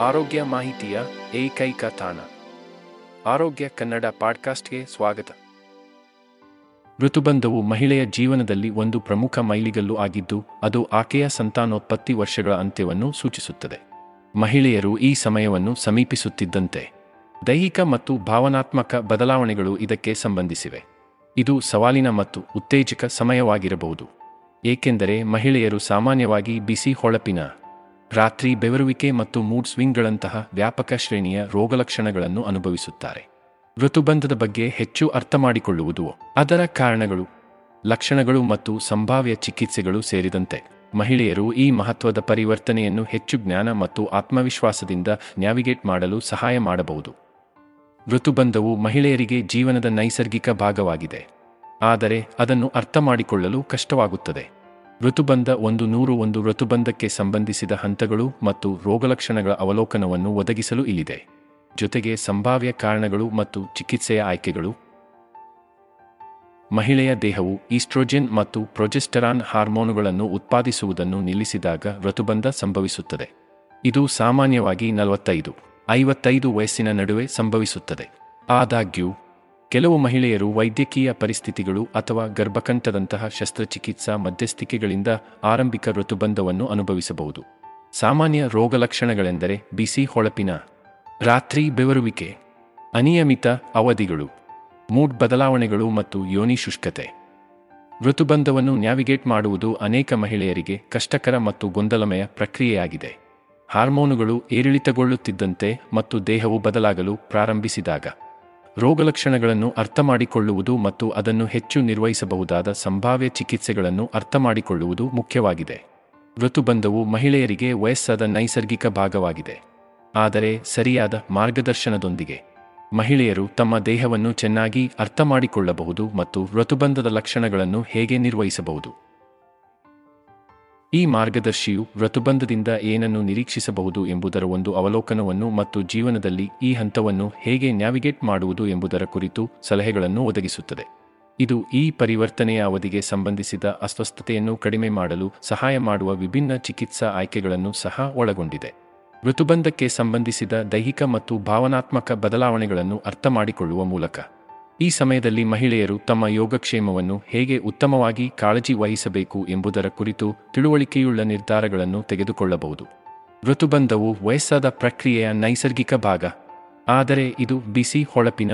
ಆರೋಗ್ಯ ಮಾಹಿತಿಯ ಏಕೈಕ ತಾಣ. ಆರೋಗ್ಯ ಕನ್ನಡ ಪಾಡ್ಕಾಸ್ಟ್ಗೆ ಸ್ವಾಗತ. ಋತುಬಂಧವು ಮಹಿಳೆಯ ಜೀವನದಲ್ಲಿ ಒಂದು ಪ್ರಮುಖ ಮೈಲಿಗಲ್ಲು ಆಗಿದ್ದು, ಅದು ಆಕೆಯ ಸಂತಾನೋತ್ಪತ್ತಿ ವರ್ಷಗಳ ಅಂತ್ಯವನ್ನು ಸೂಚಿಸುತ್ತದೆ. ಮಹಿಳೆಯರು ಈ ಸಮಯವನ್ನು ಸಮೀಪಿಸುತ್ತಿದ್ದಂತೆ, ದೈಹಿಕ ಮತ್ತು ಭಾವನಾತ್ಮಕ ಬದಲಾವಣೆಗಳು ಇದಕ್ಕೆ ಸಂಬಂಧಿಸಿವೆ. ಇದು ಸವಾಲಿನ ಮತ್ತು ಉತ್ತೇಜಕ ಸಮಯವಾಗಿರಬಹುದು. ಏಕೆಂದರೆ ಮಹಿಳೆಯರು ಸಾಮಾನ್ಯವಾಗಿ ಬಿಸಿ ಹೊಳಪಿನ ರಾತ್ರಿ ಬೆವರುವಿಕೆ ಮತ್ತು ಮೂಡ್ ಸ್ವಿಂಗ್ಗಳಂತಹ ವ್ಯಾಪಕ ಶ್ರೇಣಿಯ ರೋಗಲಕ್ಷಣಗಳನ್ನು ಅನುಭವಿಸುತ್ತಾರೆ. ಋತುಬಂಧದ ಬಗ್ಗೆ ಹೆಚ್ಚು ಅರ್ಥ ಮಾಡಿಕೊಳ್ಳುವುದು ಅದರ ಕಾರಣಗಳು, ಲಕ್ಷಣಗಳು ಮತ್ತು ಸಂಭಾವ್ಯ ಚಿಕಿತ್ಸೆಗಳು ಸೇರಿದಂತೆ. ಮಹಿಳೆಯರು ಈ ಮಹತ್ವದ ಪರಿವರ್ತನೆಯನ್ನು ಹೆಚ್ಚು ಜ್ಞಾನ ಮತ್ತು ಆತ್ಮವಿಶ್ವಾಸದಿಂದ ನ್ಯಾವಿಗೇಟ್ ಮಾಡಲು ಸಹಾಯ ಮಾಡಬಹುದು. ಋತುಬಂಧವು ಮಹಿಳೆಯರಿಗೆ ಜೀವನದ ನೈಸರ್ಗಿಕ ಭಾಗವಾಗಿದೆ. ಆದರೆ ಅದನ್ನು ಅರ್ಥಮಾಡಿಕೊಳ್ಳಲು ಕಷ್ಟವಾಗುತ್ತದೆ. ಋತುಬಂಧ ಒಂದು ನೂರು ಒಂದು ಋತುಬಂಧಕ್ಕೆ ಸಂಬಂಧಿಸಿದ ಹಂತಗಳು ಮತ್ತು ರೋಗಲಕ್ಷಣಗಳ ಅವಲೋಕನವನ್ನು ಒದಗಿಸಲು ಇಲ್ಲಿದೆ. ಜೊತೆಗೆ ಸಂಭಾವ್ಯ ಕಾರಣಗಳು ಮತ್ತು ಚಿಕಿತ್ಸೆಯ ಆಯ್ಕೆಗಳು. ಮಹಿಳೆಯ ದೇಹವು ಈಸ್ಟ್ರೋಜೆನ್ ಮತ್ತು ಪ್ರೊಜೆಸ್ಟರಾನ್ ಹಾರ್ಮೋನುಗಳನ್ನು ಉತ್ಪಾದಿಸುವುದನ್ನು ನಿಲ್ಲಿಸಿದಾಗ ಋತುಬಂಧ ಸಂಭವಿಸುತ್ತದೆ. ಇದು ಸಾಮಾನ್ಯವಾಗಿ ನಲವತ್ತೈದು, ಐವತ್ತೈದು ವಯಸ್ಸಿನ ನಡುವೆ ಸಂಭವಿಸುತ್ತದೆ. ಆದಾಗ್ಯೂ ಕೆಲವು ಮಹಿಳೆಯರು ವೈದ್ಯಕೀಯ ಪರಿಸ್ಥಿತಿಗಳು ಅಥವಾ ಗರ್ಭಕಂಠದಂತಹ ಶಸ್ತ್ರಚಿಕಿತ್ಸಾ ಮಧ್ಯಸ್ಥಿಕೆಗಳಿಂದ ಆರಂಭಿಕ ಋತುಬಂಧವನ್ನು ಅನುಭವಿಸಬಹುದು. ಸಾಮಾನ್ಯ ರೋಗಲಕ್ಷಣಗಳೆಂದರೆ ಬಿಸಿ ಹೊಳಪಿನ, ರಾತ್ರಿ ಬೆವರುವಿಕೆ, ಅನಿಯಮಿತ ಅವಧಿಗಳು, ಮೂಡ್ ಬದಲಾವಣೆಗಳು ಮತ್ತು ಯೋನಿ ಶುಷ್ಕತೆ. ಋತುಬಂಧವನ್ನು ನ್ಯಾವಿಗೇಟ್ ಮಾಡುವುದು ಅನೇಕ ಮಹಿಳೆಯರಿಗೆ ಕಷ್ಟಕರ ಮತ್ತು ಗೊಂದಲಮಯ ಪ್ರಕ್ರಿಯೆಯಾಗಿದೆ. ಹಾರ್ಮೋನುಗಳು ಏರಿಳಿತಗೊಳ್ಳುತ್ತಿದ್ದಂತೆ ಮತ್ತು ದೇಹವು ಬದಲಾಗಲು ಪ್ರಾರಂಭಿಸಿದಾಗ. ರೋಗಲಕ್ಷಣಗಳನ್ನು ಅರ್ಥಮಾಡಿಕೊಳ್ಳುವುದು ಮತ್ತು ಅದನ್ನು ಹೆಚ್ಚು ನಿರ್ವಹಿಸಬಹುದಾದ ಸಂಭಾವ್ಯ ಚಿಕಿತ್ಸೆಗಳನ್ನು ಅರ್ಥಮಾಡಿಕೊಳ್ಳುವುದು ಮುಖ್ಯವಾಗಿದೆ. ಋತುಬಂಧವು ಮಹಿಳೆಯರಿಗೆ ವಯಸ್ಸಾದ ನೈಸರ್ಗಿಕ ಭಾಗವಾಗಿದೆ. ಆದರೆ ಸರಿಯಾದ ಮಾರ್ಗದರ್ಶನದೊಂದಿಗೆ ಮಹಿಳೆಯರು ತಮ್ಮ ದೇಹವನ್ನು ಚೆನ್ನಾಗಿ ಅರ್ಥಮಾಡಿಕೊಳ್ಳಬಹುದು ಮತ್ತು ಋತುಬಂಧದ ಲಕ್ಷಣಗಳನ್ನು ಹೇಗೆ ನಿರ್ವಹಿಸಬಹುದು. ಈ ಮಾರ್ಗದರ್ಶಿಯು ಋತುಬಂಧದಿಂದ ಏನನ್ನು ನಿರೀಕ್ಷಿಸಬಹುದು ಎಂಬುದರ ಒಂದು ಅವಲೋಕನವನ್ನು ಮತ್ತು ಜೀವನದಲ್ಲಿ ಈ ಹಂತವನ್ನು ಹೇಗೆ ನ್ಯಾವಿಗೇಟ್ ಮಾಡುವುದು ಎಂಬುದರ ಕುರಿತು ಸಲಹೆಗಳನ್ನು ಒದಗಿಸುತ್ತದೆ. ಇದು ಈ ಪರಿವರ್ತನೆಯ ಅವಧಿಗೆ ಸಂಬಂಧಿಸಿದ ಅಸ್ವಸ್ಥತೆಯನ್ನು ಕಡಿಮೆ ಮಾಡಲು ಸಹಾಯ ಮಾಡುವ ವಿಭಿನ್ನ ಚಿಕಿತ್ಸಾ ಆಯ್ಕೆಗಳನ್ನು ಸಹ ಒಳಗೊಂಡಿದೆ. ಋತುಬಂಧಕ್ಕೆ ಸಂಬಂಧಿಸಿದ ದೈಹಿಕ ಮತ್ತು ಭಾವನಾತ್ಮಕ ಬದಲಾವಣೆಗಳನ್ನು ಅರ್ಥಮಾಡಿಕೊಳ್ಳುವ ಮೂಲಕ. ಈ ಸಮಯದಲ್ಲಿ ಮಹಿಳೆಯರು ತಮ್ಮ ಯೋಗಕ್ಷೇಮವನ್ನು ಹೇಗೆ ಉತ್ತಮವಾಗಿ ಕಾಳಜಿ ವಹಿಸಬೇಕು ಎಂಬುದರ ಕುರಿತು ತಿಳುವಳಿಕೆಯುಳ್ಳ ನಿರ್ಧಾರಗಳನ್ನು ತೆಗೆದುಕೊಳ್ಳಬಹುದು. ಋತುಬಂಧವು ವಯಸ್ಸಾದ ಪ್ರಕ್ರಿಯೆಯ ನೈಸರ್ಗಿಕ ಭಾಗ. ಆದರೆ ಇದು ಬಿಸಿ ಹೊಳಪಿನ,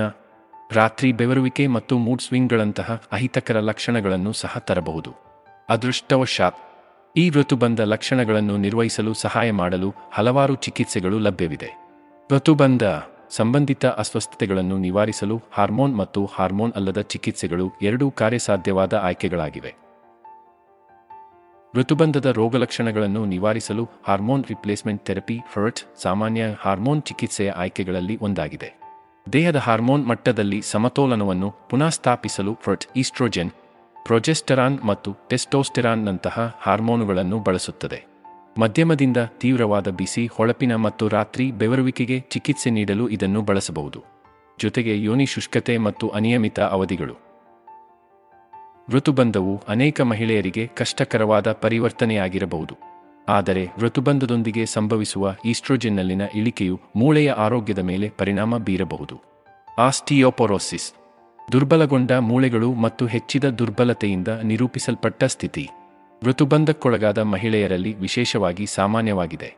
ರಾತ್ರಿ ಬೆವರುವಿಕೆ ಮತ್ತು ಮೂಡ್ ಸ್ವಿಂಗ್ಗಳಂತಹ ಅಹಿತಕರ ಲಕ್ಷಣಗಳನ್ನು ಸಹ ತರಬಹುದು. ಅದೃಷ್ಟವಶಾತ್, ಈ ಋತುಬಂಧ ಲಕ್ಷಣಗಳನ್ನು ನಿರ್ವಹಿಸಲು ಸಹಾಯ ಮಾಡಲು ಹಲವಾರು ಚಿಕಿತ್ಸೆಗಳು ಲಭ್ಯವಿದೆ. ಋತುಬಂಧ ಸಂಬಂಧಿತ ಅಸ್ವಸ್ಥತೆಗಳನ್ನು ನಿವಾರಿಸಲು ಹಾರ್ಮೋನ್ ಮತ್ತು ಹಾರ್ಮೋನ್ ಅಲ್ಲದ ಚಿಕಿತ್ಸೆಗಳು ಎರಡೂ ಕಾರ್ಯಸಾಧ್ಯವಾದ ಆಯ್ಕೆಗಳಾಗಿವೆ. ಋತುಬಂಧದ ರೋಗಲಕ್ಷಣಗಳನ್ನು ನಿವಾರಿಸಲು ಹಾರ್ಮೋನ್ ರಿಪ್ಲೇಸ್ಮೆಂಟ್ ಥೆರಪಿ ಫರ್ಟ್ ಸಾಮಾನ್ಯ ಹಾರ್ಮೋನ್ ಚಿಕಿತ್ಸೆಯ ಆಯ್ಕೆಗಳಲ್ಲಿ ಒಂದಾಗಿದೆ. ದೇಹದ ಹಾರ್ಮೋನ್ ಮಟ್ಟದಲ್ಲಿ ಸಮತೋಲನವನ್ನು ಪುನಃಸ್ಥಾಪಿಸಲು ಫರ್ಟ್ ಈಸ್ಟ್ರೋಜೆನ್, ಪ್ರೊಜೆಸ್ಟರಾನ್ ಮತ್ತು ಟೆಸ್ಟೋಸ್ಟೆರಾನ್ನಂತಹ ಹಾರ್ಮೋನುಗಳನ್ನು ಬಳಸುತ್ತದೆ. ಮಧ್ಯಮದಿಂದ ತೀವ್ರವಾದ ಬಿಸಿ, ಹೊಳಪಿನ ಮತ್ತು ರಾತ್ರಿ ಬೆವರುವಿಕೆಗೆ ಚಿಕಿತ್ಸೆ ನೀಡಲು ಇದನ್ನು ಬಳಸಬಹುದು. ಜೊತೆಗೆ ಯೋನಿ ಶುಷ್ಕತೆ ಮತ್ತು ಅನಿಯಮಿತ ಅವಧಿಗಳು. ಋತುಬಂಧವು ಅನೇಕ ಮಹಿಳೆಯರಿಗೆ ಕಷ್ಟಕರವಾದ ಪರಿವರ್ತನೆಯಾಗಿರಬಹುದು. ಆದರೆ ಋತುಬಂಧದೊಂದಿಗೆ ಸಂಭವಿಸುವ ಈಸ್ಟ್ರೋಜೆನ್ನಲ್ಲಿನ ಇಳಿಕೆಯು ಮೂಳೆಯ ಆರೋಗ್ಯದ ಮೇಲೆ ಪರಿಣಾಮ ಬೀರಬಹುದು. ಆಸ್ಟಿಯೋಪೊರೋಸಿಸ್. ದುರ್ಬಲಗೊಂಡ ಮೂಳೆಗಳು ಮತ್ತು ಹೆಚ್ಚಿದ ದುರ್ಬಲತೆಯಿಂದ ನಿರೂಪಿಸಲ್ಪಟ್ಟ ಸ್ಥಿತಿ. ಋತುಬಂಧಕ್ಕೊಳಗಾದ ಮಹಿಳೆಯರಲ್ಲಿ ವಿಶೇಷವಾಗಿ ಸಾಮಾನ್ಯವಾಗಿದೆ.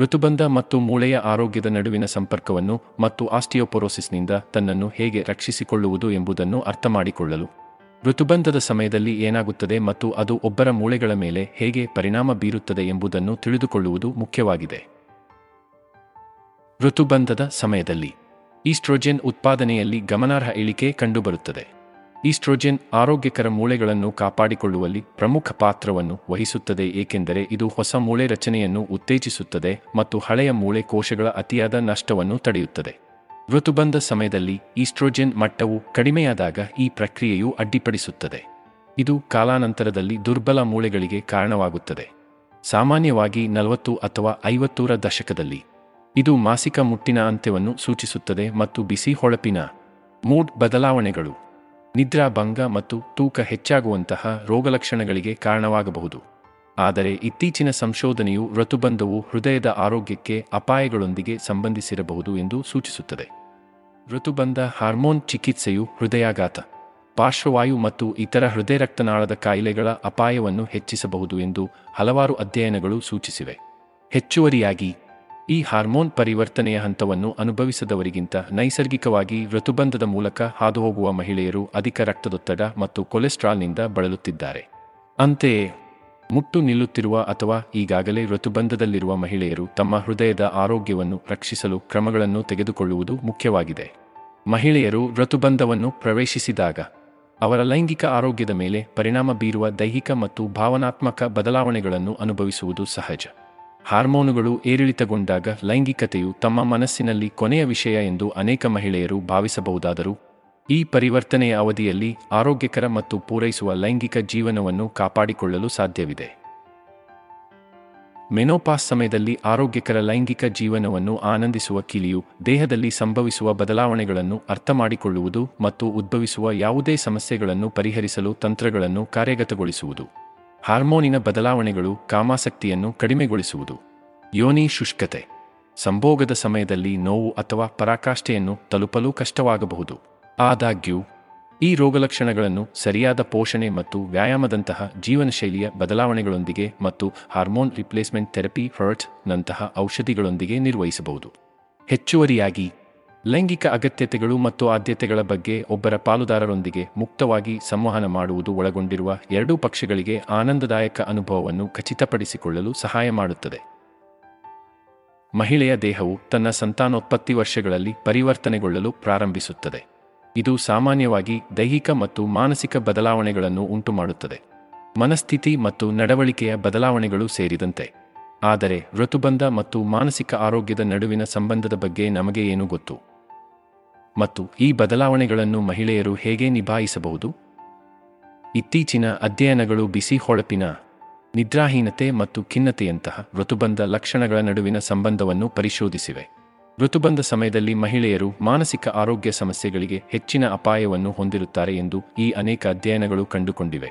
ಋತುಬಂಧ ಮತ್ತು ಮೂಳೆಯ ಆರೋಗ್ಯದ ನಡುವಿನ ಸಂಪರ್ಕವನ್ನು ಮತ್ತು ಆಸ್ಟಿಯೋಪೊರೋಸಿಸ್ನಿಂದ ತನ್ನನ್ನು ಹೇಗೆ ರಕ್ಷಿಸಿಕೊಳ್ಳುವುದು ಎಂಬುದನ್ನು ಅರ್ಥಮಾಡಿಕೊಳ್ಳಲು. ಋತುಬಂಧದ ಸಮಯದಲ್ಲಿ ಏನಾಗುತ್ತದೆ ಮತ್ತು ಅದು ಒಬ್ಬರ ಮೂಳೆಗಳ ಮೇಲೆ ಹೇಗೆ ಪರಿಣಾಮ ಬೀರುತ್ತದೆ ಎಂಬುದನ್ನು ತಿಳಿದುಕೊಳ್ಳುವುದು ಮುಖ್ಯವಾಗಿದೆ. ಋತುಬಂಧದ ಸಮಯದಲ್ಲಿ ಈಸ್ಟ್ರೋಜೆನ್ ಉತ್ಪಾದನೆಯಲ್ಲಿ ಗಮನಾರ್ಹ ಇಳಿಕೆ ಕಂಡುಬರುತ್ತದೆ. ಈಸ್ಟ್ರೋಜೆನ್ ಆರೋಗ್ಯಕರ ಮೂಳೆಗಳನ್ನು ಕಾಪಾಡಿಕೊಳ್ಳುವಲ್ಲಿ ಪ್ರಮುಖ ಪಾತ್ರವನ್ನು ವಹಿಸುತ್ತದೆ, ಏಕೆಂದರೆ ಇದು ಹೊಸ ಮೂಳೆ ರಚನೆಯನ್ನು ಉತ್ತೇಜಿಸುತ್ತದೆ ಮತ್ತು ಹಳೆಯ ಮೂಳೆ ಕೋಶಗಳ ಅತಿಯಾದ ನಷ್ಟವನ್ನು ತಡೆಯುತ್ತದೆ. ಋತುಬಂಧ ಸಮಯದಲ್ಲಿ ಈಸ್ಟ್ರೋಜೆನ್ ಮಟ್ಟವು ಕಡಿಮೆಯಾದಾಗ ಈ ಪ್ರಕ್ರಿಯೆಯು ಅಡ್ಡಿಪಡಿಸುತ್ತದೆ. ಇದು ಕಾಲಾನಂತರದಲ್ಲಿ ದುರ್ಬಲ ಮೂಳೆಗಳಿಗೆ ಕಾರಣವಾಗುತ್ತದೆ. ಸಾಮಾನ್ಯವಾಗಿ ನಲವತ್ತು ಅಥವಾ ಐವತ್ತೂರ ದಶಕದಲ್ಲಿ. ಇದು ಮಾಸಿಕ ಮುಟ್ಟಿನ ಅಂತ್ಯವನ್ನು ಸೂಚಿಸುತ್ತದೆ ಮತ್ತು ಬಿಸಿ ಹೊಳಪಿನ ಮೂಡ್ ಬದಲಾವಣೆಗಳು. ನಿದ್ರಾಭಂಗ ಮತ್ತು ತೂಕ ಹೆಚ್ಚಾಗುವಂತಹ ರೋಗಲಕ್ಷಣಗಳಿಗೆ ಕಾರಣವಾಗಬಹುದು. ಆದರೆ ಇತ್ತೀಚಿನ ಸಂಶೋಧನೆಯು ಋತುಬಂಧವು ಹೃದಯದ ಆರೋಗ್ಯಕ್ಕೆ ಅಪಾಯಗಳೊಂದಿಗೆ ಸಂಬಂಧಿಸಿರಬಹುದು ಎಂದು ಸೂಚಿಸುತ್ತದೆ. ಋತುಬಂಧ ಹಾರ್ಮೋನ್ ಚಿಕಿತ್ಸೆಯು ಹೃದಯಾಘಾತ, ಪಾರ್ಶ್ವವಾಯು ಮತ್ತು ಇತರ ಹೃದಯ ರಕ್ತನಾಳದ ಕಾಯಿಲೆಗಳ ಅಪಾಯವನ್ನು ಹೆಚ್ಚಿಸಬಹುದು ಎಂದು ಹಲವಾರು ಅಧ್ಯಯನಗಳು ಸೂಚಿಸಿವೆ. ಹೆಚ್ಚುವರಿಯಾಗಿ ಈ ಹಾರ್ಮೋನ್ ಪರಿವರ್ತನೆಯ ಹಂತವನ್ನು ಅನುಭವಿಸದವರಿಗಿಂತ ನೈಸರ್ಗಿಕವಾಗಿ ಋತುಬಂಧದ ಮೂಲಕ ಹಾದುಹೋಗುವ ಮಹಿಳೆಯರು ಅಧಿಕ ರಕ್ತದೊತ್ತಡ ಮತ್ತು ಕೊಲೆಸ್ಟ್ರಾಲ್ನಿಂದ ಬಳಲುತ್ತಿದ್ದಾರೆ. ಅಂತೆಯೇ, ಮುಟ್ಟು ನಿಲ್ಲುತ್ತಿರುವ ಅಥವಾ ಈಗಾಗಲೇ ಋತುಬಂಧದಲ್ಲಿರುವ ಮಹಿಳೆಯರು ತಮ್ಮ ಹೃದಯದ ಆರೋಗ್ಯವನ್ನು ರಕ್ಷಿಸಲು ಕ್ರಮಗಳನ್ನು ತೆಗೆದುಕೊಳ್ಳುವುದು ಮುಖ್ಯವಾಗಿದೆ. ಮಹಿಳೆಯರು ಋತುಬಂಧವನ್ನು ಪ್ರವೇಶಿಸಿದಾಗ, ಅವರ ಲೈಂಗಿಕ ಆರೋಗ್ಯದ ಮೇಲೆ ಪರಿಣಾಮ ಬೀರುವ ದೈಹಿಕ ಮತ್ತು ಭಾವನಾತ್ಮಕ ಬದಲಾವಣೆಗಳನ್ನು ಅನುಭವಿಸುವುದು ಸಹಜ. ಹಾರ್ಮೋನುಗಳು ಏರಿಳಿತಗೊಂಡಾಗ ಲೈಂಗಿಕತೆಯು ತಮ್ಮ ಮನಸ್ಸಿನಲ್ಲಿ ಕೊನೆಯ ವಿಷಯ ಎಂದು ಅನೇಕ ಮಹಿಳೆಯರು ಭಾವಿಸಬಹುದಾದರೂ, ಈ ಪರಿವರ್ತನೆಯ ಅವಧಿಯಲ್ಲಿ ಆರೋಗ್ಯಕರ ಮತ್ತು ಪೂರೈಸುವ ಲೈಂಗಿಕ ಜೀವನವನ್ನು ಕಾಪಾಡಿಕೊಳ್ಳಲು ಸಾಧ್ಯವಿದೆ. ಮೆನೋಪಾಸ್ ಸಮಯದಲ್ಲಿ ಆರೋಗ್ಯಕರ ಲೈಂಗಿಕ ಜೀವನವನ್ನು ಆನಂದಿಸುವ ಕಿಲಿಯು ದೇಹದಲ್ಲಿ ಸಂಭವಿಸುವ ಬದಲಾವಣೆಗಳನ್ನು ಅರ್ಥಮಾಡಿಕೊಳ್ಳುವುದು ಮತ್ತು ಉದ್ಭವಿಸುವ ಯಾವುದೇ ಸಮಸ್ಯೆಗಳನ್ನು ಪರಿಹರಿಸಲು ತಂತ್ರಗಳನ್ನು ಕಾರ್ಯಗತಗೊಳಿಸುವುದು. ಹಾರ್ಮೋನಿನ ಬದಲಾವಣೆಗಳು ಕಾಮಾಸಕ್ತಿಯನ್ನು ಕಡಿಮೆಗೊಳಿಸುವುದು. ಯೋನಿ ಶುಷ್ಕತೆ. ಸಂಭೋಗದ ಸಮಯದಲ್ಲಿ ನೋವು ಅಥವಾ ಪರಾಕಾಷ್ಠೆಯನ್ನು ತಲುಪಲು ಕಷ್ಟವಾಗಬಹುದು. ಆದಾಗ್ಯೂ, ಈ ರೋಗಲಕ್ಷಣಗಳನ್ನು ಸರಿಯಾದ ಪೋಷಣೆ ಮತ್ತು ವ್ಯಾಯಾಮದಂತಹ ಜೀವನಶೈಲಿಯ ಬದಲಾವಣೆಗಳೊಂದಿಗೆ ಮತ್ತು ಹಾರ್ಮೋನ್ ರಿಪ್ಲೇಸ್ಮೆಂಟ್ ಥೆರಪಿ ಫರ್ಟ್ ನಂತಹ ಔಷಧಿಗಳೊಂದಿಗೆ ನಿರ್ವಹಿಸಬಹುದು. ಹೆಚ್ಚುವರಿಯಾಗಿ ಲೈಂಗಿಕ ಅಗತ್ಯತೆಗಳು ಮತ್ತು ಆದ್ಯತೆಗಳ ಬಗ್ಗೆ ಒಬ್ಬರ ಪಾಲುದಾರರೊಂದಿಗೆ ಮುಕ್ತವಾಗಿ ಸಂವಹನ ಮಾಡುವುದು ಒಳಗೊಂಡಿರುವ ಎರಡೂ ಪಕ್ಷಗಳಿಗೆ ಆನಂದದಾಯಕ ಅನುಭವವನ್ನು ಖಚಿತಪಡಿಸಿಕೊಳ್ಳಲು ಸಹಾಯ ಮಾಡುತ್ತದೆ. ಮಹಿಳೆಯ ದೇಹವು ತನ್ನ ಸಂತಾನೋತ್ಪತ್ತಿ ವರ್ಷಗಳಲ್ಲಿ ಪರಿವರ್ತನೆಗೊಳ್ಳಲು ಪ್ರಾರಂಭಿಸುತ್ತದೆ. ಇದು ಸಾಮಾನ್ಯವಾಗಿ ದೈಹಿಕ ಮತ್ತು ಮಾನಸಿಕ ಬದಲಾವಣೆಗಳನ್ನು ಉಂಟುಮಾಡುತ್ತದೆ. ಮನಸ್ಥಿತಿ ಮತ್ತು ನಡವಳಿಕೆಯ ಬದಲಾವಣೆಗಳು ಸೇರಿದಂತೆ. ಆದರೆ ಋತುಬಂಧ ಮತ್ತು ಮಾನಸಿಕ ಆರೋಗ್ಯದ ನಡುವಿನ ಸಂಬಂಧದ ಬಗ್ಗೆ ನಮಗೆ ಏನು ಗೊತ್ತು? ಮತ್ತು ಈ ಬದಲಾವಣೆಗಳನ್ನು ಮಹಿಳೆಯರು ಹೇಗೆ ನಿಭಾಯಿಸಬಹುದು? ಇತ್ತೀಚಿನ ಅಧ್ಯಯನಗಳು ಬಿಸಿ ಹೊಳಪಿನ, ನಿದ್ರಾಹೀನತೆ ಮತ್ತು ಖಿನ್ನತೆಯಂತಹ ಋತುಬಂಧ ಲಕ್ಷಣಗಳ ನಡುವಿನ ಸಂಬಂಧವನ್ನು ಪರಿಶೋಧಿಸಿವೆ. ಋತುಬಂಧ ಸಮಯದಲ್ಲಿ ಮಹಿಳೆಯರು ಮಾನಸಿಕ ಆರೋಗ್ಯ ಸಮಸ್ಯೆಗಳಿಗೆ ಹೆಚ್ಚಿನ ಅಪಾಯವನ್ನು ಹೊಂದಿರುತ್ತಾರೆ ಎಂದು ಈ ಅನೇಕ ಅಧ್ಯಯನಗಳು ಕಂಡುಕೊಂಡಿವೆ.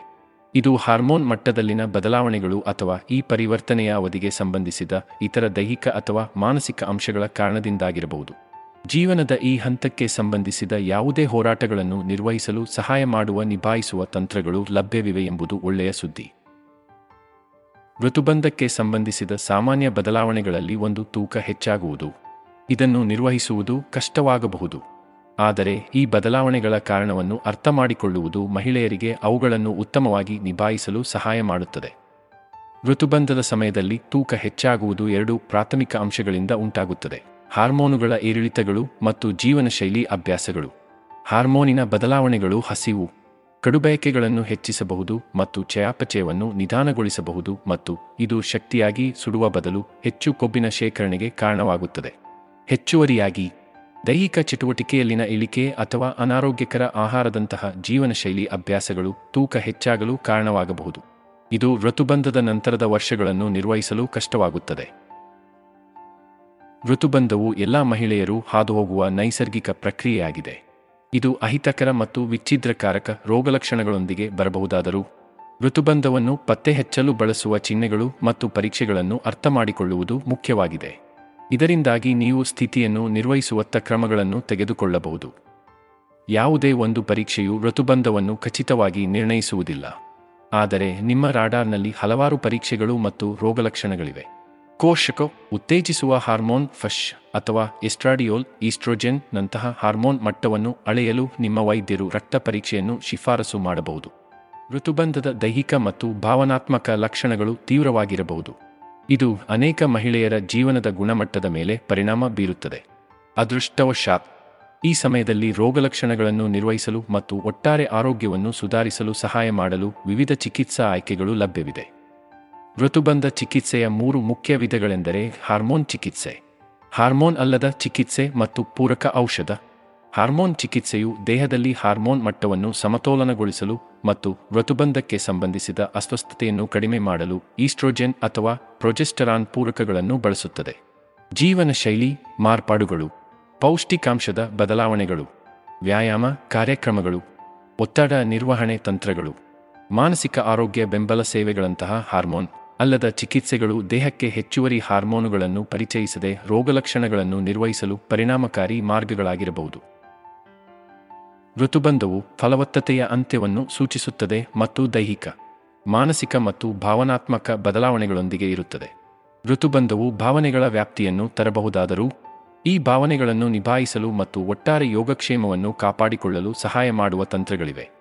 ಇದು ಹಾರ್ಮೋನ್ ಮಟ್ಟದಲ್ಲಿನ ಬದಲಾವಣೆಗಳು ಅಥವಾ ಈ ಪರಿವರ್ತನೆಯ ಅವಧಿಗೆ ಸಂಬಂಧಿಸಿದ ಇತರ ದೈಹಿಕ ಅಥವಾ ಮಾನಸಿಕ ಅಂಶಗಳ ಕಾರಣದಿಂದಾಗಿರಬಹುದು. ಜೀವನದ ಈ ಹಂತಕ್ಕೆ ಸಂಬಂಧಿಸಿದ ಯಾವುದೇ ಹೋರಾಟಗಳನ್ನು ನಿರ್ವಹಿಸಲು ಸಹಾಯ ಮಾಡುವ ನಿಭಾಯಿಸುವ ತಂತ್ರಗಳು ಲಭ್ಯವಿವೆ ಎಂಬುದು ಒಳ್ಳೆಯ ಸುದ್ದಿ. ಋತುಬಂಧಕ್ಕೆ ಸಂಬಂಧಿಸಿದ ಸಾಮಾನ್ಯ ಬದಲಾವಣೆಗಳಲ್ಲಿ ಒಂದು ತೂಕ ಹೆಚ್ಚಾಗುವುದು. ಇದನ್ನು ನಿರ್ವಹಿಸುವುದು ಕಷ್ಟವಾಗಬಹುದು. ಆದರೆ ಈ ಬದಲಾವಣೆಗಳ ಕಾರಣವನ್ನು ಅರ್ಥಮಾಡಿಕೊಳ್ಳುವುದು ಮಹಿಳೆಯರಿಗೆ ಅವುಗಳನ್ನು ಉತ್ತಮವಾಗಿ ನಿಭಾಯಿಸಲು ಸಹಾಯ ಮಾಡುತ್ತದೆ. ಋತುಬಂಧದ ಸಮಯದಲ್ಲಿ ತೂಕ ಹೆಚ್ಚಾಗುವುದು ಎರಡು ಪ್ರಾಥಮಿಕ ಅಂಶಗಳಿಂದ ಉಂಟಾಗುತ್ತದೆ. ಹಾರ್ಮೋನುಗಳ ಏರಿಳಿತಗಳು ಮತ್ತು ಜೀವನಶೈಲಿ ಅಭ್ಯಾಸಗಳು. ಹಾರ್ಮೋನಿನ ಬದಲಾವಣೆಗಳು ಹಸಿವು, ಕಡುಬಯಕೆಗಳನ್ನು ಹೆಚ್ಚಿಸಬಹುದು ಮತ್ತು ಚಯಾಪಚಯವನ್ನು ನಿಧಾನಗೊಳಿಸಬಹುದು ಮತ್ತು ಇದು ಶಕ್ತಿಯಾಗಿ ಸುಡುವ ಬದಲು ಹೆಚ್ಚು ಕೊಬ್ಬಿನ ಶೇಖರಣೆಗೆ ಕಾರಣವಾಗುತ್ತದೆ. ಹೆಚ್ಚುವರಿಯಾಗಿ, ದೈಹಿಕ ಚಟುವಟಿಕೆಯಲ್ಲಿನ ಇಳಿಕೆ ಅಥವಾ ಅನಾರೋಗ್ಯಕರ ಆಹಾರದಂತಹ ಜೀವನಶೈಲಿ ಅಭ್ಯಾಸಗಳು ತೂಕ ಹೆಚ್ಚಾಗಲು ಕಾರಣವಾಗಬಹುದು. ಇದು ಋತುಬಂಧದ ನಂತರದ ವರ್ಷಗಳನ್ನು ನಿರ್ವಹಿಸಲು ಕಷ್ಟವಾಗುತ್ತದೆ. ಋತುಬಂಧವು ಎಲ್ಲ ಮಹಿಳೆಯರು ಹಾದುಹೋಗುವ ನೈಸರ್ಗಿಕ ಪ್ರಕ್ರಿಯೆಯಾಗಿದೆ. ಇದು ಅಹಿತಕರ ಮತ್ತು ವಿಚ್ಛಿದ್ರಕಾರಕ ರೋಗಲಕ್ಷಣಗಳೊಂದಿಗೆ ಬರಬಹುದಾದರೂ, ಋತುಬಂಧವನ್ನು ಪತ್ತೆಹಚ್ಚಲು ಬಳಸುವ ಚಿಹ್ನೆಗಳು ಮತ್ತು ಪರೀಕ್ಷೆಗಳನ್ನು ಅರ್ಥಮಾಡಿಕೊಳ್ಳುವುದು ಮುಖ್ಯವಾಗಿದೆ. ಇದರಿಂದಾಗಿ ನೀವು ಸ್ಥಿತಿಯನ್ನು ನಿರ್ವಹಿಸುವತ್ತ ಕ್ರಮಗಳನ್ನು ತೆಗೆದುಕೊಳ್ಳಬಹುದು. ಯಾವುದೇ ಒಂದು ಪರೀಕ್ಷೆಯು ಋತುಬಂಧವನ್ನು ಖಚಿತವಾಗಿ ನಿರ್ಣಯಿಸುವುದಿಲ್ಲ. ಆದರೆ, ನಿಮ್ಮ ರಾಡಾರ್ನಲ್ಲಿ ಹಲವಾರು ಪರೀಕ್ಷೆಗಳು ಮತ್ತು ರೋಗಲಕ್ಷಣಗಳಿವೆ. ಕೋಶಕ ಉತ್ತೇಜಿಸುವ ಹಾರ್ಮೋನ್ ಫಶ್ ಅಥವಾ ಎಸ್ಟ್ರಾಡಿಯೋಲ್ ಈಸ್ಟ್ರೋಜೆನ್ ನಂತಹ ಹಾರ್ಮೋನ್ ಮಟ್ಟವನ್ನು ಅಳೆಯಲು ನಿಮ್ಮ ವೈದ್ಯರು ರಕ್ತ ಪರೀಕ್ಷೆಯನ್ನು ಶಿಫಾರಸು ಮಾಡಬಹುದು. ಋತುಬಂಧದ ದೈಹಿಕ ಮತ್ತು ಭಾವನಾತ್ಮಕ ಲಕ್ಷಣಗಳು ತೀವ್ರವಾಗಿರಬಹುದು. ಇದು ಅನೇಕ ಮಹಿಳೆಯರ ಜೀವನದ ಗುಣಮಟ್ಟದ ಮೇಲೆ ಪರಿಣಾಮ ಬೀರುತ್ತದೆ. ಅದೃಷ್ಟವಶಾತ್, ಈ ಸಮಯದಲ್ಲಿ ರೋಗಲಕ್ಷಣಗಳನ್ನು ನಿರ್ವಹಿಸಲು ಮತ್ತು ಒಟ್ಟಾರೆ ಆರೋಗ್ಯವನ್ನು ಸುಧಾರಿಸಲು ಸಹಾಯ ಮಾಡಲು ವಿವಿಧ ಚಿಕಿತ್ಸಾ ಆಯ್ಕೆಗಳು ಲಭ್ಯವಿದೆ. ಋತುಬಂಧ ಚಿಕಿತ್ಸೆಯ ಮೂರು ಮುಖ್ಯ ವಿಧಗಳೆಂದರೆ ಹಾರ್ಮೋನ್ ಚಿಕಿತ್ಸೆ. ಹಾರ್ಮೋನ್ ಅಲ್ಲದ ಚಿಕಿತ್ಸೆ ಮತ್ತು ಪೂರಕ ಔಷಧ. ಹಾರ್ಮೋನ್ ಚಿಕಿತ್ಸೆಯು ದೇಹದಲ್ಲಿ ಹಾರ್ಮೋನ್ ಮಟ್ಟವನ್ನು ಸಮತೋಲನಗೊಳಿಸಲು ಮತ್ತು ಋತುಬಂಧಕ್ಕೆ ಸಂಬಂಧಿಸಿದ ಅಸ್ವಸ್ಥತೆಯನ್ನು ಕಡಿಮೆ ಮಾಡಲು ಈಸ್ಟ್ರೋಜೆನ್ ಅಥವಾ ಪ್ರೊಜೆಸ್ಟರಾನ್ ಪೂರಕಗಳನ್ನು ಬಳಸುತ್ತದೆ. ಜೀವನ ಶೈಲಿ, ಮಾರ್ಪಾಡುಗಳು, ಪೌಷ್ಟಿಕಾಂಶದ ಬದಲಾವಣೆಗಳು, ವ್ಯಾಯಾಮ, ಕಾರ್ಯಕ್ರಮಗಳು, ಒತ್ತಡ ನಿರ್ವಹಣೆ ತಂತ್ರಗಳು, ಮಾನಸಿಕ ಆರೋಗ್ಯ ಬೆಂಬಲ ಸೇವೆಗಳಂತಹ ಹಾರ್ಮೋನ್. ಅಲ್ಲದ ಚಿಕಿತ್ಸೆಗಳು ದೇಹಕ್ಕೆ ಹೆಚ್ಚುವರಿ ಹಾರ್ಮೋನುಗಳನ್ನು ಪರಿಚಯಿಸದೆ ರೋಗಲಕ್ಷಣಗಳನ್ನು ನಿರ್ವಹಿಸಲು ಪರಿಣಾಮಕಾರಿ ಮಾರ್ಗಗಳಾಗಿರಬಹುದು. ಋತುಬಂಧವು ಫಲವತ್ತತೆಯ ಅಂತ್ಯವನ್ನು ಸೂಚಿಸುತ್ತದೆ ಮತ್ತು ದೈಹಿಕ, ಮಾನಸಿಕ ಮತ್ತು ಭಾವನಾತ್ಮಕ ಬದಲಾವಣೆಗಳೊಂದಿಗೆ ಇರುತ್ತದೆ. ಋತುಬಂಧವು ಭಾವನೆಗಳ ವ್ಯಾಪ್ತಿಯನ್ನು ತರಬಹುದಾದರೂ, ಈ ಭಾವನೆಗಳನ್ನು ನಿಭಾಯಿಸಲು ಮತ್ತು ಒಟ್ಟಾರೆ ಯೋಗಕ್ಷೇಮವನ್ನು ಕಾಪಾಡಿಕೊಳ್ಳಲು ಸಹಾಯ ಮಾಡುವ ತಂತ್ರಗಳಿವೆ.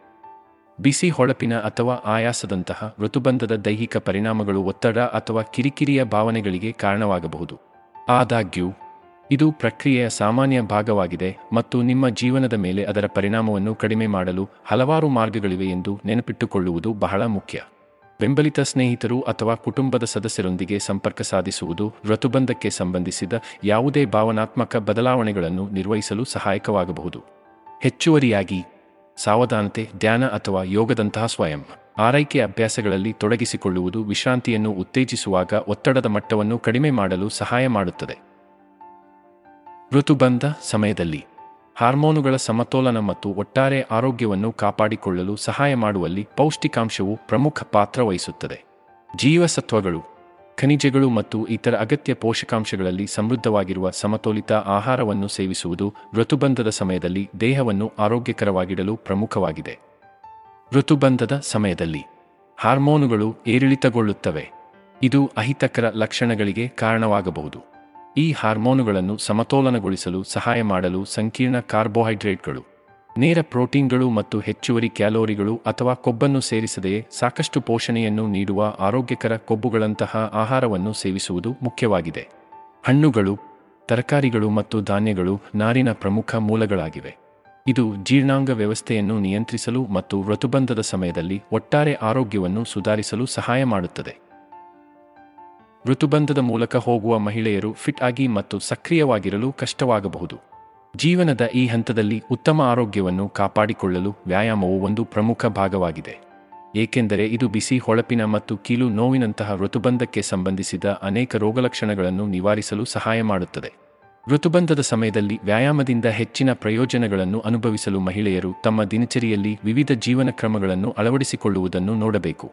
ಬಿಸಿ ಹೊಳಪಿನ ಅಥವಾ ಆಯಾಸದಂತಹ ಋತುಬಂಧದ ದೈಹಿಕ ಪರಿಣಾಮಗಳು ಒತ್ತಡ ಅಥವಾ ಕಿರಿಕಿರಿಯ ಭಾವನೆಗಳಿಗೆ ಕಾರಣವಾಗಬಹುದು. ಆದಾಗ್ಯೂ, ಇದು ಪ್ರಕ್ರಿಯೆಯ ಸಾಮಾನ್ಯ ಭಾಗವಾಗಿದೆ ಮತ್ತು ನಿಮ್ಮ ಜೀವನದ ಮೇಲೆ ಅದರ ಪರಿಣಾಮವನ್ನು ಕಡಿಮೆ ಮಾಡಲು ಹಲವಾರು ಮಾರ್ಗಗಳಿವೆ ಎಂದು ನೆನಪಿಟ್ಟುಕೊಳ್ಳುವುದು ಬಹಳ ಮುಖ್ಯ. ಬೆಂಬಲಿತ ಸ್ನೇಹಿತರು ಅಥವಾ ಕುಟುಂಬದ ಸದಸ್ಯರೊಂದಿಗೆ ಸಂಪರ್ಕ ಸಾಧಿಸುವುದು ಋತುಬಂಧಕ್ಕೆ ಸಂಬಂಧಿಸಿದ ಯಾವುದೇ ಭಾವನಾತ್ಮಕ ಬದಲಾವಣೆಗಳನ್ನು ನಿರ್ವಹಿಸಲು ಸಹಾಯಕವಾಗಬಹುದು. ಹೆಚ್ಚುವರಿಯಾಗಿ ಸಾವಧಾನತೆ, ಧ್ಯಾನ ಅಥವಾ ಯೋಗದಂತಹ ಸ್ವಯಂ. ಆರೈಕೆ ಅಭ್ಯಾಸಗಳಲ್ಲಿ ತೊಡಗಿಸಿಕೊಳ್ಳುವುದು ವಿಶ್ರಾಂತಿಯನ್ನು ಉತ್ತೇಜಿಸುವಾಗ ಒತ್ತಡದ ಮಟ್ಟವನ್ನು ಕಡಿಮೆ ಮಾಡಲು ಸಹಾಯ ಮಾಡುತ್ತದೆ. ಋತುಬಂಧ ಸಮಯದಲ್ಲಿ. ಹಾರ್ಮೋನುಗಳ ಸಮತೋಲನ ಮತ್ತು ಒಟ್ಟಾರೆ ಆರೋಗ್ಯವನ್ನು ಕಾಪಾಡಿಕೊಳ್ಳಲು ಸಹಾಯ ಮಾಡುವಲ್ಲಿ ಪೌಷ್ಟಿಕಾಂಶವು ಪ್ರಮುಖ ಪಾತ್ರ ವಹಿಸುತ್ತದೆ. ಜೀವಸತ್ವಗಳು. ಖನಿಜಗಳು ಮತ್ತು ಇತರ ಅಗತ್ಯ ಪೋಷಕಾಂಶಗಳಲ್ಲಿ ಸಮೃದ್ಧವಾಗಿರುವ ಸಮತೋಲಿತ ಆಹಾರವನ್ನು ಸೇವಿಸುವುದು ಋತುಬಂಧದ ಸಮಯದಲ್ಲಿ ದೇಹವನ್ನು ಆರೋಗ್ಯಕರವಾಗಿಡಲು ಪ್ರಮುಖವಾಗಿದೆ. ಋತುಬಂಧದ ಸಮಯದಲ್ಲಿ ಹಾರ್ಮೋನುಗಳು ಏರಿಳಿತಗೊಳ್ಳುತ್ತವೆ. ಇದು ಅಹಿತಕರ ಲಕ್ಷಣಗಳಿಗೆ ಕಾರಣವಾಗಬಹುದು. ಈ ಹಾರ್ಮೋನುಗಳನ್ನು ಸಮತೋಲನಗೊಳಿಸಲು ಸಹಾಯ ಮಾಡಲು ಸಂಕೀರ್ಣ ಕಾರ್ಬೋಹೈಡ್ರೇಟ್ಗಳು. ನೇರ ಪ್ರೋಟೀನ್ಗಳು ಮತ್ತು ಹೆಚ್ಚುವರಿ ಕ್ಯಾಲೋರಿಗಳು ಅಥವಾ ಕೊಬ್ಬನ್ನು ಸೇರಿಸದೆಯೇ ಸಾಕಷ್ಟು ಪೋಷಣೆಯನ್ನು ನೀಡುವ ಆರೋಗ್ಯಕರ ಕೊಬ್ಬುಗಳಂತಹ ಆಹಾರವನ್ನು ಸೇವಿಸುವುದು ಮುಖ್ಯವಾಗಿದೆ. ಹಣ್ಣುಗಳು, ತರಕಾರಿಗಳು ಮತ್ತು ಧಾನ್ಯಗಳು ನಾರಿನ ಪ್ರಮುಖ ಮೂಲಗಳಾಗಿವೆ. ಇದು ಜೀರ್ಣಾಂಗ ವ್ಯವಸ್ಥೆಯನ್ನು ನಿಯಂತ್ರಿಸಲು ಮತ್ತು ಋತುಬಂಧದ ಸಮಯದಲ್ಲಿ ಒಟ್ಟಾರೆ ಆರೋಗ್ಯವನ್ನು ಸುಧಾರಿಸಲು ಸಹಾಯ ಮಾಡುತ್ತದೆ. ಋತುಬಂಧದ ಮೂಲಕ ಹೋಗುವ ಮಹಿಳೆಯರು ಫಿಟ್ ಆಗಿ ಮತ್ತು ಸಕ್ರಿಯವಾಗಿರಲು ಕಷ್ಟವಾಗಬಹುದು. ಜೀವನದ ಈ ಹಂತದಲ್ಲಿ ಉತ್ತಮ ಆರೋಗ್ಯವನ್ನು ಕಾಪಾಡಿಕೊಳ್ಳಲು ವ್ಯಾಯಾಮವು ಒಂದು ಪ್ರಮುಖ ಭಾಗವಾಗಿದೆ. ಏಕೆಂದರೆ ಇದು ಬಿಸಿ, ಹೊಳಪಿನ ಮತ್ತು ಕೀಲು ನೋವಿನಂತಹ ಋತುಬಂಧಕ್ಕೆ ಸಂಬಂಧಿಸಿದ ಅನೇಕ ರೋಗಲಕ್ಷಣಗಳನ್ನು ನಿವಾರಿಸಲು ಸಹಾಯ ಮಾಡುತ್ತದೆ. ಋತುಬಂಧದ ಸಮಯದಲ್ಲಿ ವ್ಯಾಯಾಮದಿಂದ ಹೆಚ್ಚಿನ ಪ್ರಯೋಜನಗಳನ್ನು ಅನುಭವಿಸಲು ಮಹಿಳೆಯರು ತಮ್ಮ ದಿನಚರಿಯಲ್ಲಿ ವಿವಿಧ ಜೀವನ ಕ್ರಮಗಳನ್ನು ಅಳವಡಿಸಿಕೊಳ್ಳುವುದನ್ನು ನೋಡಬೇಕು.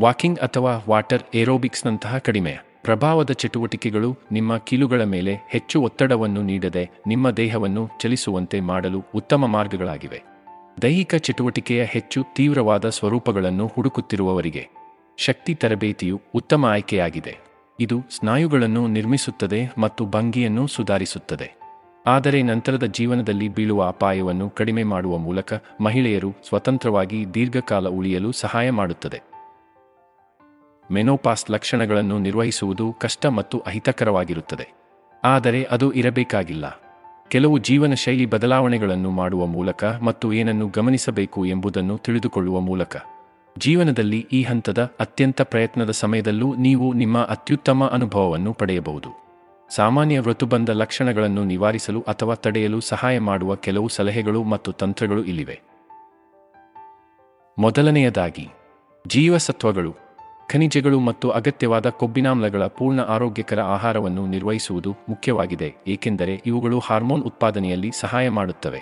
ವಾಕಿಂಗ್ ಅಥವಾ ವಾಟರ್ ಏರೋಬಿಕ್ಸ್ನಂತಹ ಕಡಿಮೆ ಪ್ರಭಾವದ ಚಟುವಟಿಕೆಗಳು ನಿಮ್ಮ ಕೀಲುಗಳ ಮೇಲೆ ಹೆಚ್ಚು ಒತ್ತಡವನ್ನು ನೀಡದೆ ನಿಮ್ಮ ದೇಹವನ್ನು ಚಲಿಸುವಂತೆ ಮಾಡಲು ಉತ್ತಮ ಮಾರ್ಗಗಳಾಗಿವೆ. ದೈಹಿಕ ಚಟುವಟಿಕೆಯ ಹೆಚ್ಚು ತೀವ್ರವಾದ ಸ್ವರೂಪಗಳನ್ನು ಹುಡುಕುತ್ತಿರುವವರಿಗೆ ಶಕ್ತಿ ತರಬೇತಿಯು ಉತ್ತಮ ಆಯ್ಕೆಯಾಗಿದೆ. ಇದು ಸ್ನಾಯುಗಳನ್ನು ನಿರ್ಮಿಸುತ್ತದೆ ಮತ್ತು ಭಂಗಿಯನ್ನು ಸುಧಾರಿಸುತ್ತದೆ. ಆದರೆ ನಂತರದ ಜೀವನದಲ್ಲಿ ಬೀಳುವ ಅಪಾಯವನ್ನು ಕಡಿಮೆ ಮಾಡುವ ಮೂಲಕ ಮಹಿಳೆಯರು ಸ್ವತಂತ್ರವಾಗಿ ದೀರ್ಘಕಾಲ ಉಳಿಯಲು ಸಹಾಯ ಮಾಡುತ್ತದೆ. ಮೆನೋಪಾಸ್ ಲಕ್ಷಣಗಳನ್ನು ನಿರ್ವಹಿಸುವುದು ಕಷ್ಟ ಮತ್ತು ಅಹಿತಕರವಾಗಿರುತ್ತದೆ. ಆದರೆ ಅದು ಇರಬೇಕಾಗಿಲ್ಲ. ಕೆಲವು ಜೀವನ ಶೈಲಿ ಬದಲಾವಣೆಗಳನ್ನು ಮಾಡುವ ಮೂಲಕ ಮತ್ತು ಏನನ್ನು ಗಮನಿಸಬೇಕು ಎಂಬುದನ್ನು ತಿಳಿದುಕೊಳ್ಳುವ ಮೂಲಕ. ಜೀವನದಲ್ಲಿ ಈ ಹಂತದ ಅತ್ಯಂತ ಪ್ರಯತ್ನದ ಸಮಯದಲ್ಲೂ ನೀವು ನಿಮ್ಮ ಅತ್ಯುತ್ತಮ ಅನುಭವವನ್ನು ಪಡೆಯಬಹುದು. ಸಾಮಾನ್ಯ ಋತುಬಂಧ ಲಕ್ಷಣಗಳನ್ನು ನಿವಾರಿಸಲು ಅಥವಾ ತಡೆಯಲು ಸಹಾಯ ಮಾಡುವ ಕೆಲವು ಸಲಹೆಗಳು ಮತ್ತು ತಂತ್ರಗಳು ಇಲ್ಲಿವೆ. ಮೊದಲನೆಯದಾಗಿ, ಜೀವಸತ್ವಗಳು. ಖನಿಜಗಳು ಮತ್ತು ಅಗತ್ಯವಾದ ಕೊಬ್ಬಿನಾಮ್ಲಗಳ ಪೂರ್ಣ ಆರೋಗ್ಯಕರ ಆಹಾರವನ್ನು ನಿರ್ವಹಿಸುವುದು ಮುಖ್ಯವಾಗಿದೆ, ಏಕೆಂದರೆ ಇವುಗಳು ಹಾರ್ಮೋನ್ ಉತ್ಪಾದನೆಯಲ್ಲಿ ಸಹಾಯ ಮಾಡುತ್ತವೆ.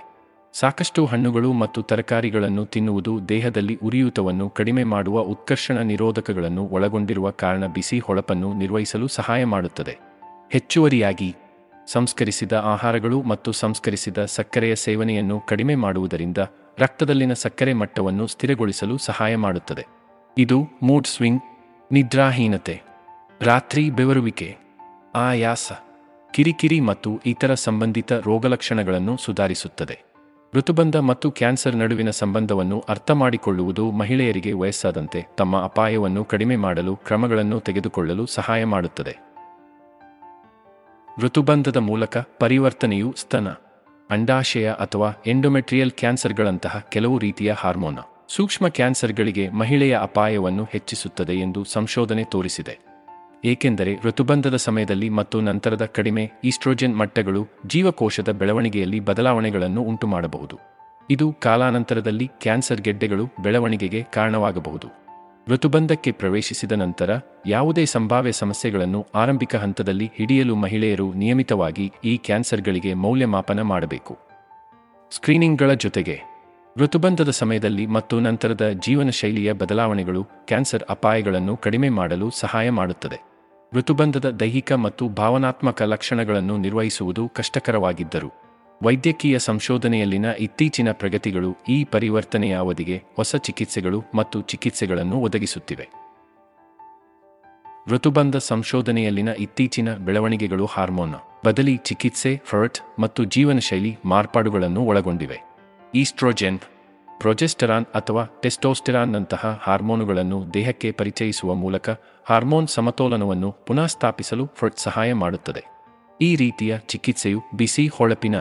ಸಾಕಷ್ಟು ಹಣ್ಣುಗಳು ಮತ್ತು ತರಕಾರಿಗಳನ್ನು ತಿನ್ನುವುದು ದೇಹದಲ್ಲಿ ಉರಿಯೂತವನ್ನು ಕಡಿಮೆ ಮಾಡುವ ಉತ್ಕರ್ಷಣ ನಿರೋಧಕಗಳನ್ನು ಒಳಗೊಂಡಿರುವ ಕಾರಣ ಬಿಸಿ ಹೊಳಪನ್ನು ನಿರ್ವಹಿಸಲು ಸಹಾಯ ಮಾಡುತ್ತದೆ. ಹೆಚ್ಚುವರಿಯಾಗಿ, ಸಂಸ್ಕರಿಸಿದ ಆಹಾರಗಳು ಮತ್ತು ಸಂಸ್ಕರಿಸಿದ ಸಕ್ಕರೆಯ ಸೇವನೆಯನ್ನು ಕಡಿಮೆ ಮಾಡುವುದರಿಂದ ರಕ್ತದಲ್ಲಿನ ಸಕ್ಕರೆ ಮಟ್ಟವನ್ನು ಸ್ಥಿರಗೊಳಿಸಲು ಸಹಾಯ ಮಾಡುತ್ತದೆ. ಇದು ಮೂಡ್ ಸ್ವಿಂಗ್ ನಿದ್ರಾಹೀನತೆ, ರಾತ್ರಿ ಬೆವರುವಿಕೆ, ಆಯಾಸ, ಕಿರಿಕಿರಿ ಮತ್ತು ಇತರ ಸಂಬಂಧಿತ ರೋಗಲಕ್ಷಣಗಳನ್ನು ಸುಧಾರಿಸುತ್ತದೆ. ಋತುಬಂಧ ಮತ್ತು ಕ್ಯಾನ್ಸರ್ ನಡುವಿನ ಸಂಬಂಧವನ್ನು ಅರ್ಥಮಾಡಿಕೊಳ್ಳುವುದು ಮಹಿಳೆಯರಿಗೆ ವಯಸ್ಸಾದಂತೆ ತಮ್ಮ ಅಪಾಯವನ್ನು ಕಡಿಮೆ ಮಾಡಲು, ಕ್ರಮಗಳನ್ನು ತೆಗೆದುಕೊಳ್ಳಲು ಸಹಾಯ ಮಾಡುತ್ತದೆ. ಋತುಬಂಧದ ಮೂಲಕ ಪರಿವರ್ತನೆಯು ಸ್ತನ, ಅಂಡಾಶಯ ಅಥವಾ ಎಂಡೊಮೆಟ್ರಿಯಲ್ ಕ್ಯಾನ್ಸರ್ಗಳಂತಹ ಕೆಲವು ರೀತಿಯ ಹಾರ್ಮೋನ. ಸೂಕ್ಷ್ಮ ಕ್ಯಾನ್ಸರ್ಗಳಿಗೆ ಮಹಿಳೆಯ ಅಪಾಯವನ್ನು ಹೆಚ್ಚಿಸುತ್ತದೆ ಎಂದು ಸಂಶೋಧನೆ ತೋರಿಸಿದೆ. ಏಕೆಂದರೆ ಋತುಬಂಧದ ಸಮಯದಲ್ಲಿ ಮತ್ತು ನಂತರದ ಕಡಿಮೆ ಈಸ್ಟ್ರೋಜೆನ್ ಮಟ್ಟಗಳು ಜೀವಕೋಶದ ಬೆಳವಣಿಗೆಯಲ್ಲಿ ಬದಲಾವಣೆಗಳನ್ನು ಉಂಟುಮಾಡಬಹುದು. ಇದು ಕಾಲಾನಂತರದಲ್ಲಿ ಕ್ಯಾನ್ಸರ್ ಗೆಡ್ಡೆಗಳು ಬೆಳವಣಿಗೆಗೆ ಕಾರಣವಾಗಬಹುದು. ಋತುಬಂಧಕ್ಕೆ ಪ್ರವೇಶಿಸಿದ ನಂತರ ಯಾವುದೇ ಸಂಭಾವ್ಯ ಸಮಸ್ಯೆಗಳನ್ನು ಆರಂಭಿಕ ಹಂತದಲ್ಲಿ ಹಿಡಿಯಲು ಮಹಿಳೆಯರು ನಿಯಮಿತವಾಗಿ ಈ ಕ್ಯಾನ್ಸರ್ಗಳಿಗೆ ಮೌಲ್ಯಮಾಪನ ಮಾಡಬೇಕು. ಸ್ಕ್ರೀನಿಂಗ್ಗಳ ಜೊತೆಗೆ ಋತುಬಂಧದ ಸಮಯದಲ್ಲಿ ಮತ್ತು ನಂತರದ ಜೀವನ ಶೈಲಿಯ ಬದಲಾವಣೆಗಳು ಕ್ಯಾನ್ಸರ್ ಅಪಾಯಗಳನ್ನು ಕಡಿಮೆ ಮಾಡಲು ಸಹಾಯ ಮಾಡುತ್ತದೆ. ಋತುಬಂಧದ ದೈಹಿಕ ಮತ್ತು ಭಾವನಾತ್ಮಕ ಲಕ್ಷಣಗಳನ್ನು ನಿರ್ವಹಿಸುವುದು ಕಷ್ಟಕರವಾಗಿದ್ದರು, ವೈದ್ಯಕೀಯ ಸಂಶೋಧನೆಯಲ್ಲಿನ ಇತ್ತೀಚಿನ ಪ್ರಗತಿಗಳು ಈ ಪರಿವರ್ತನೆಯ ಅವಧಿಗೆ ಹೊಸ ಚಿಕಿತ್ಸೆಗಳು ಮತ್ತು ಚಿಕಿತ್ಸೆಗಳನ್ನು ಒದಗಿಸುತ್ತಿವೆ. ಋತುಬಂಧ ಸಂಶೋಧನೆಯಲ್ಲಿನ ಇತ್ತೀಚಿನ ಬೆಳವಣಿಗೆಗಳು ಹಾರ್ಮೋನ್, ಬದಲಿ ಚಿಕಿತ್ಸೆ ಫರ್ಟ್ ಮತ್ತು ಜೀವನಶೈಲಿ ಮಾರ್ಪಾಡುಗಳನ್ನು ಒಳಗೊಂಡಿವೆ. ಈಸ್ಟ್ರೋಜೆನ್, ಪ್ರೊಜೆಸ್ಟರಾನ್ ಅಥವಾ ಟೆಸ್ಟೋಸ್ಟೆರಾನ್ನಂತಹ ಹಾರ್ಮೋನುಗಳನ್ನು ದೇಹಕ್ಕೆ ಪರಿಚಯಿಸುವ ಮೂಲಕ ಹಾರ್ಮೋನ್ ಸಮತೋಲನವನ್ನು ಪುನಃಸ್ಥಾಪಿಸಲು ಫ್ರೊಟ್ ಸಹಾಯ ಮಾಡುತ್ತದೆ. ಈ ರೀತಿಯ ಚಿಕಿತ್ಸೆಯು ಬಿಸಿ ಹೊಳಪಿನ,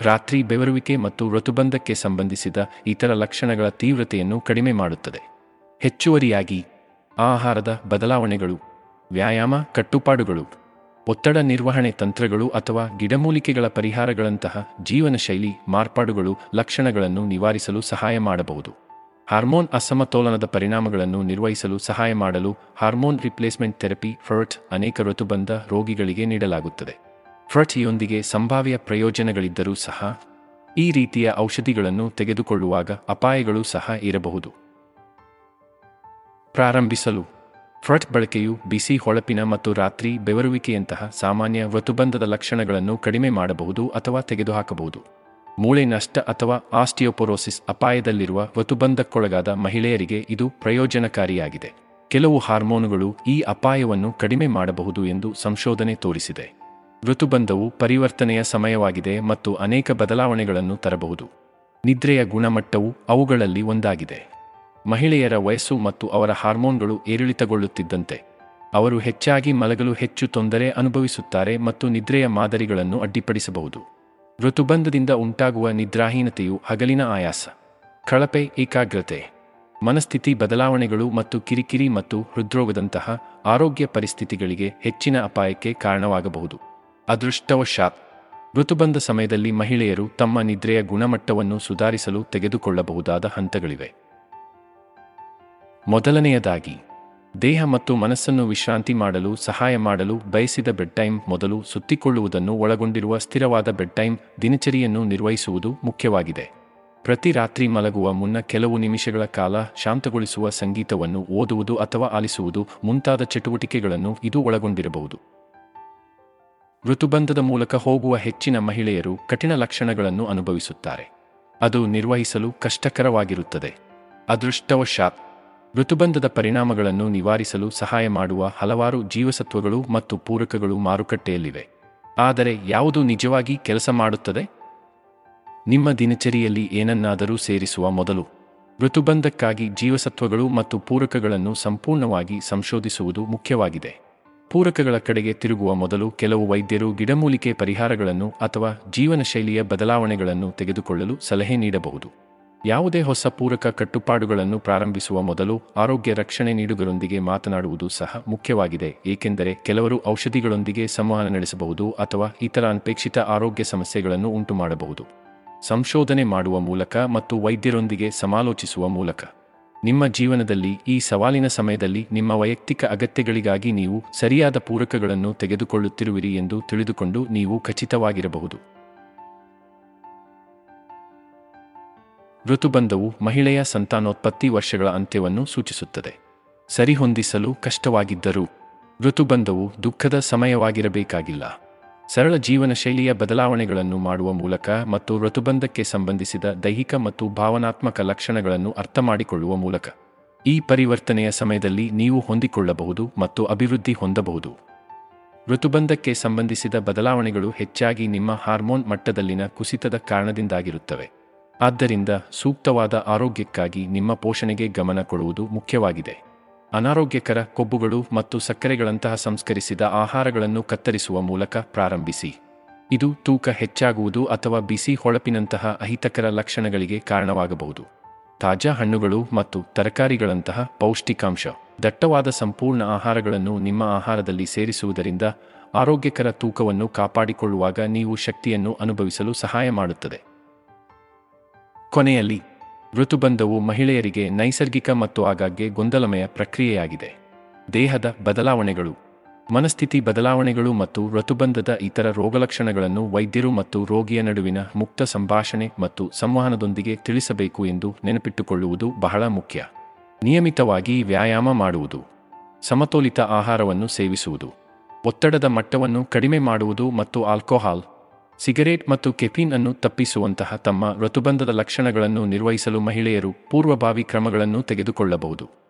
ರಾತ್ರಿ ಬೆವರುವಿಕೆ ಮತ್ತು ಋತುಬಂಧಕ್ಕೆ ಸಂಬಂಧಿಸಿದ ಇತರ ಲಕ್ಷಣಗಳ ತೀವ್ರತೆಯನ್ನು ಕಡಿಮೆ ಮಾಡುತ್ತದೆ. ಹೆಚ್ಚುವರಿಯಾಗಿ, ಆಹಾರದ ಬದಲಾವಣೆಗಳು, ವ್ಯಾಯಾಮ, ಕಟ್ಟುಪಾಡುಗಳು. ಒತ್ತಡ ನಿರ್ವಹಣೆ ತಂತ್ರಗಳು ಅಥವಾ ಗಿಡಮೂಲಿಕೆಗಳ ಪರಿಹಾರಗಳಂತಹ ಜೀವನ ಶೈಲಿ ಮಾರ್ಪಾಡುಗಳು ಲಕ್ಷಣಗಳನ್ನು ನಿವಾರಿಸಲು ಸಹಾಯ ಮಾಡಬಹುದು. ಹಾರ್ಮೋನ್ ಅಸಮತೋಲನದ ಪರಿಣಾಮಗಳನ್ನು ನಿರ್ವಹಿಸಲು ಸಹಾಯ ಮಾಡಲು ಹಾರ್ಮೋನ್ ರಿಪ್ಲೇಸ್ಮೆಂಟ್ ಥೆರಪಿ ಫರ್ಟ್ ಅನೇಕ ಋತುಬಂಧ ರೋಗಿಗಳಿಗೆ ನೀಡಲಾಗುತ್ತದೆ. ಫರ್ಟ್ಯೊಂದಿಗೆ ಸಂಭಾವ್ಯ ಪ್ರಯೋಜನಗಳಿದ್ದರೂ ಸಹ ಈ ರೀತಿಯ ಔಷಧಿಗಳನ್ನು ತೆಗೆದುಕೊಳ್ಳುವಾಗ ಅಪಾಯಗಳು ಸಹ ಇರಬಹುದು. ಪ್ರಾರಂಭಿಸಲು ಫ್ರಟ್ ಬಳಕೆಯು ಬಿಸಿ ಹೊಳಪಿನ ಮತ್ತು ರಾತ್ರಿ ಬೆವರುವಿಕೆಯಂತಹ ಸಾಮಾನ್ಯ ಋತುಬಂಧದ ಲಕ್ಷಣಗಳನ್ನು ಕಡಿಮೆ ಮಾಡಬಹುದು ಅಥವಾ ತೆಗೆದುಹಾಕಬಹುದು. ಮೂಳೆ ನಷ್ಟ ಅಥವಾ ಆಸ್ಟಿಯೋಪೊರೋಸಿಸ್ ಅಪಾಯದಲ್ಲಿರುವ ಋತುಬಂಧಕ್ಕೊಳಗಾದ ಮಹಿಳೆಯರಿಗೆ ಇದು ಪ್ರಯೋಜನಕಾರಿಯಾಗಿದೆ. ಕೆಲವು ಹಾರ್ಮೋನುಗಳು ಈ ಅಪಾಯವನ್ನು ಕಡಿಮೆ ಮಾಡಬಹುದು ಎಂದು ಸಂಶೋಧನೆ ತೋರಿಸಿದೆ. ಋತುಬಂಧವು ಪರಿವರ್ತನೆಯ ಸಮಯವಾಗಿದೆ ಮತ್ತು ಅನೇಕ ಬದಲಾವಣೆಗಳನ್ನು ತರಬಹುದು. ನಿದ್ರೆಯ ಗುಣಮಟ್ಟವು ಅವುಗಳಲ್ಲಿ ಒಂದಾಗಿದೆ. ಮಹಿಳೆಯರ ವಯಸ್ಸು ಮತ್ತು ಅವರ ಹಾರ್ಮೋನ್ಗಳು ಏರಿಳಿತಗೊಳ್ಳುತ್ತಿದ್ದಂತೆ. ಅವರು ಹೆಚ್ಚಾಗಿ ಮಲಗಲು ಹೆಚ್ಚು ತೊಂದರೆ ಅನುಭವಿಸುತ್ತಾರೆ ಮತ್ತು ನಿದ್ರೆಯ ಮಾದರಿಗಳನ್ನು ಅಡ್ಡಿಪಡಿಸಬಹುದು. ಋತುಬಂಧದಿಂದ ಉಂಟಾಗುವ ನಿದ್ರಾಹೀನತೆಯು ಹಗಲಿನ ಆಯಾಸ. ಕಳಪೆ, ಏಕಾಗ್ರತೆ. ಮನಸ್ಥಿತಿ ಬದಲಾವಣೆಗಳು ಮತ್ತು ಕಿರಿಕಿರಿ ಮತ್ತು ಹೃದ್ರೋಗದಂತಹ ಆರೋಗ್ಯ ಪರಿಸ್ಥಿತಿಗಳಿಗೆ ಹೆಚ್ಚಿನ ಅಪಾಯಕ್ಕೆ ಕಾರಣವಾಗಬಹುದು. ಅದೃಷ್ಟವಶಾತ್. ಋತುಬಂಧ ಸಮಯದಲ್ಲಿ ಮಹಿಳೆಯರು ತಮ್ಮ ನಿದ್ರೆಯ ಗುಣಮಟ್ಟವನ್ನು ಸುಧಾರಿಸಲು ತೆಗೆದುಕೊಳ್ಳಬಹುದಾದ ಹಂತಗಳಿವೆ. ಮೊದಲನೆಯದಾಗಿ, ದೇಹ ಮತ್ತು ಮನಸ್ಸನ್ನು ವಿಶ್ರಾಂತಿ ಮಾಡಲು, ಸಹಾಯ ಮಾಡಲು ಬಯಸಿದ ಬೆಡ್ ಟೈಮ್ ಮೊದಲು ಸುತ್ತಿಕೊಳ್ಳುವುದನ್ನು ಒಳಗೊಂಡಿರುವ ಸ್ಥಿರವಾದ ಬೆಡ್ ಟೈಮ್ ದಿನಚರಿಯನ್ನು ನಿರ್ವಹಿಸುವುದು ಮುಖ್ಯವಾಗಿದೆ. ಪ್ರತಿ ರಾತ್ರಿ ಮಲಗುವ ಮುನ್ನ ಕೆಲವು ನಿಮಿಷಗಳ ಕಾಲ ಶಾಂತಗೊಳಿಸುವ ಸಂಗೀತವನ್ನು ಓದುವುದು ಅಥವಾ ಆಲಿಸುವುದು ಮುಂತಾದ ಚಟುವಟಿಕೆಗಳನ್ನು ಇದು ಒಳಗೊಂಡಿರಬಹುದು. ಋತುಬಂಧದ ಮೂಲಕ ಹೋಗುವ ಹೆಚ್ಚಿನ ಮಹಿಳೆಯರು ಕಠಿಣ ಲಕ್ಷಣಗಳನ್ನು ಅನುಭವಿಸುತ್ತಾರೆ. ಅದು ನಿರ್ವಹಿಸಲು ಕಷ್ಟಕರವಾಗಿರುತ್ತದೆ. ಅದೃಷ್ಟವಶಾತ್ ಋತುಬಂಧದ ಪರಿಣಾಮಗಳನ್ನು ನಿವಾರಿಸಲು ಸಹಾಯ ಮಾಡುವ ಹಲವಾರು ಜೀವಸತ್ವಗಳು ಮತ್ತು ಪೂರಕಗಳು ಮಾರುಕಟ್ಟೆಯಲ್ಲಿವೆ. ಆದರೆ ಯಾವುದು ನಿಜವಾಗಿ ಕೆಲಸ ಮಾಡುತ್ತದೆ? ನಿಮ್ಮ ದಿನಚರಿಯಲ್ಲಿ ಏನನ್ನಾದರೂ ಸೇರಿಸುವ ಮೊದಲು ಋತುಬಂಧಕ್ಕಾಗಿ ಜೀವಸತ್ವಗಳು ಮತ್ತು ಪೂರಕಗಳನ್ನು ಸಂಪೂರ್ಣವಾಗಿ ಸಂಶೋಧಿಸುವುದು ಮುಖ್ಯವಾಗಿದೆ. ಪೂರಕಗಳ ಕಡೆಗೆ ತಿರುಗುವ ಮೊದಲು ಕೆಲವು ವೈದ್ಯರು ಗಿಡಮೂಲಿಕೆ ಪರಿಹಾರಗಳನ್ನು ಅಥವಾ ಜೀವನ ಶೈಲಿಯ ಬದಲಾವಣೆಗಳನ್ನು ತೆಗೆದುಕೊಳ್ಳಲು ಸಲಹೆ ನೀಡಬಹುದು. ಯಾವುದೇ ಹೊಸ ಪೂರಕ ಕಟ್ಟುಪಾಡುಗಳನ್ನು ಪ್ರಾರಂಭಿಸುವ ಮೊದಲು ಆರೋಗ್ಯ ರಕ್ಷಣೆ ನೀಡುಗರೊಂದಿಗೆ ಮಾತನಾಡುವುದು ಸಹ ಮುಖ್ಯವಾಗಿದೆ, ಏಕೆಂದರೆ ಕೆಲವರು ಔಷಧಿಗಳೊಂದಿಗೆ ಸಂವಹನ ನಡೆಸಬಹುದು ಅಥವಾ ಇತರ ಅನಪೇಕ್ಷಿತ ಆರೋಗ್ಯ ಸಮಸ್ಯೆಗಳನ್ನು ಉಂಟುಮಾಡಬಹುದು. ಸಂಶೋಧನೆ ಮಾಡುವ ಮೂಲಕ ಮತ್ತು ವೈದ್ಯರೊಂದಿಗೆ ಸಮಾಲೋಚಿಸುವ ಮೂಲಕ. ನಿಮ್ಮ ಜೀವನದಲ್ಲಿ ಈ ಸವಾಲಿನ ಸಮಯದಲ್ಲಿ ನಿಮ್ಮ ವೈಯಕ್ತಿಕ ಅಗತ್ಯಗಳಿಗಾಗಿ ನೀವು ಸರಿಯಾದ ಪೂರಕಗಳನ್ನು ತೆಗೆದುಕೊಳ್ಳುತ್ತಿರುವಿರಿ ಎಂದು ತಿಳಿದುಕೊಂಡು ನೀವು ಖಚಿತವಾಗಿರಬಹುದು. ಋತುಬಂಧವು ಮಹಿಳೆಯ ಸಂತಾನೋತ್ಪತ್ತಿ ವರ್ಷಗಳ ಅಂತ್ಯವನ್ನು ಸೂಚಿಸುತ್ತದೆ. ಸರಿಹೊಂದಿಸಲು ಕಷ್ಟವಾಗಿದ್ದರೂ ಋತುಬಂಧವು ದುಃಖದ ಸಮಯವಾಗಿರಬೇಕಾಗಿಲ್ಲ. ಸರಳ ಜೀವನ ಶೈಲಿಯ ಬದಲಾವಣೆಗಳನ್ನು ಮಾಡುವ ಮೂಲಕ ಮತ್ತು ಋತುಬಂಧಕ್ಕೆ ಸಂಬಂಧಿಸಿದ ದೈಹಿಕ ಮತ್ತು ಭಾವನಾತ್ಮಕ ಲಕ್ಷಣಗಳನ್ನು ಅರ್ಥಮಾಡಿಕೊಳ್ಳುವ ಮೂಲಕ ಈ ಪರಿವರ್ತನೆಯ ಸಮಯದಲ್ಲಿ ನೀವು ಹೊಂದಿಕೊಳ್ಳಬಹುದು ಮತ್ತು ಅಭಿವೃದ್ಧಿ ಹೊಂದಬಹುದು. ಋತುಬಂಧಕ್ಕೆ ಸಂಬಂಧಿಸಿದ ಬದಲಾವಣೆಗಳು ಹೆಚ್ಚಾಗಿ ನಿಮ್ಮ ಹಾರ್ಮೋನ್ ಮಟ್ಟದಲ್ಲಿನ ಕುಸಿತದ ಕಾರಣದಿಂದಾಗಿರುತ್ತವೆ. ಆದ್ದರಿಂದ ಸೂಕ್ತವಾದ ಆರೋಗ್ಯಕ್ಕಾಗಿ ನಿಮ್ಮ ಪೋಷಣೆಗೆ ಗಮನ ಕೊಡುವುದು ಮುಖ್ಯವಾಗಿದೆ. ಅನಾರೋಗ್ಯಕರ ಕೊಬ್ಬುಗಳು ಮತ್ತು ಸಕ್ಕರೆಗಳಂತಹ ಸಂಸ್ಕರಿಸಿದ ಆಹಾರಗಳನ್ನು ಕತ್ತರಿಸುವ ಮೂಲಕ ಪ್ರಾರಂಭಿಸಿ. ಇದು ತೂಕ ಹೆಚ್ಚಾಗುವುದು ಅಥವಾ ಬಿಸಿ ಹೊಳಪಿನಂತಹ ಅಹಿತಕರ ಲಕ್ಷಣಗಳಿಗೆ ಕಾರಣವಾಗಬಹುದು. ತಾಜಾ ಹಣ್ಣುಗಳು ಮತ್ತು ತರಕಾರಿಗಳಂತಹ ಪೌಷ್ಟಿಕಾಂಶ, ದಟ್ಟವಾದ ಸಂಪೂರ್ಣ ಆಹಾರಗಳನ್ನು ನಿಮ್ಮ ಆಹಾರದಲ್ಲಿ ಸೇರಿಸುವುದರಿಂದ ಆರೋಗ್ಯಕರ ತೂಕವನ್ನು ಕಾಪಾಡಿಕೊಳ್ಳುವಾಗ ನೀವು ಶಕ್ತಿಯನ್ನು ಅನುಭವಿಸಲು ಸಹಾಯ ಮಾಡುತ್ತದೆ. ಕೊನೆಯಲ್ಲಿ, ಋತುಬಂಧವು ಮಹಿಳೆಯರಿಗೆ ನೈಸರ್ಗಿಕ ಮತ್ತು ಆಗಾಗ್ಗೆ ಗೊಂದಲಮಯ ಪ್ರಕ್ರಿಯೆಯಾಗಿದೆ. ದೇಹದ ಬದಲಾವಣೆಗಳು, ಮನಸ್ಥಿತಿ ಬದಲಾವಣೆಗಳು ಮತ್ತು ಋತುಬಂಧದ ಇತರ ರೋಗಲಕ್ಷಣಗಳನ್ನು ವೈದ್ಯರು ಮತ್ತು ರೋಗಿಯ ನಡುವಿನ ಮುಕ್ತ ಸಂಭಾಷಣೆ ಮತ್ತು ಸಂವಹನದೊಂದಿಗೆ ತಿಳಿಸಬೇಕು ಎಂದು ನೆನಪಿಟ್ಟುಕೊಳ್ಳುವುದು ಬಹಳ ಮುಖ್ಯ. ನಿಯಮಿತವಾಗಿ ವ್ಯಾಯಾಮ ಮಾಡುವುದು, ಸಮತೋಲಿತ ಆಹಾರವನ್ನು ಸೇವಿಸುವುದು, ಒತ್ತಡದ ಮಟ್ಟವನ್ನು ಕಡಿಮೆ ಮಾಡುವುದು ಮತ್ತು ಆಲ್ಕೋಹಾಲ್ ಸಿಗರೇಟ್ ಮತ್ತು ಕೆಫೀನ್ ಅನ್ನು ತಪ್ಪಿಸುವಂತಹ ತಮ್ಮ ಋತುಬಂಧದ ಲಕ್ಷಣಗಳನ್ನು ನಿರ್ವಹಿಸಲು ಮಹಿಳೆಯರು ಪೂರ್ವಭಾವಿ ಕ್ರಮಗಳನ್ನು ತೆಗೆದುಕೊಳ್ಳಬಹುದು.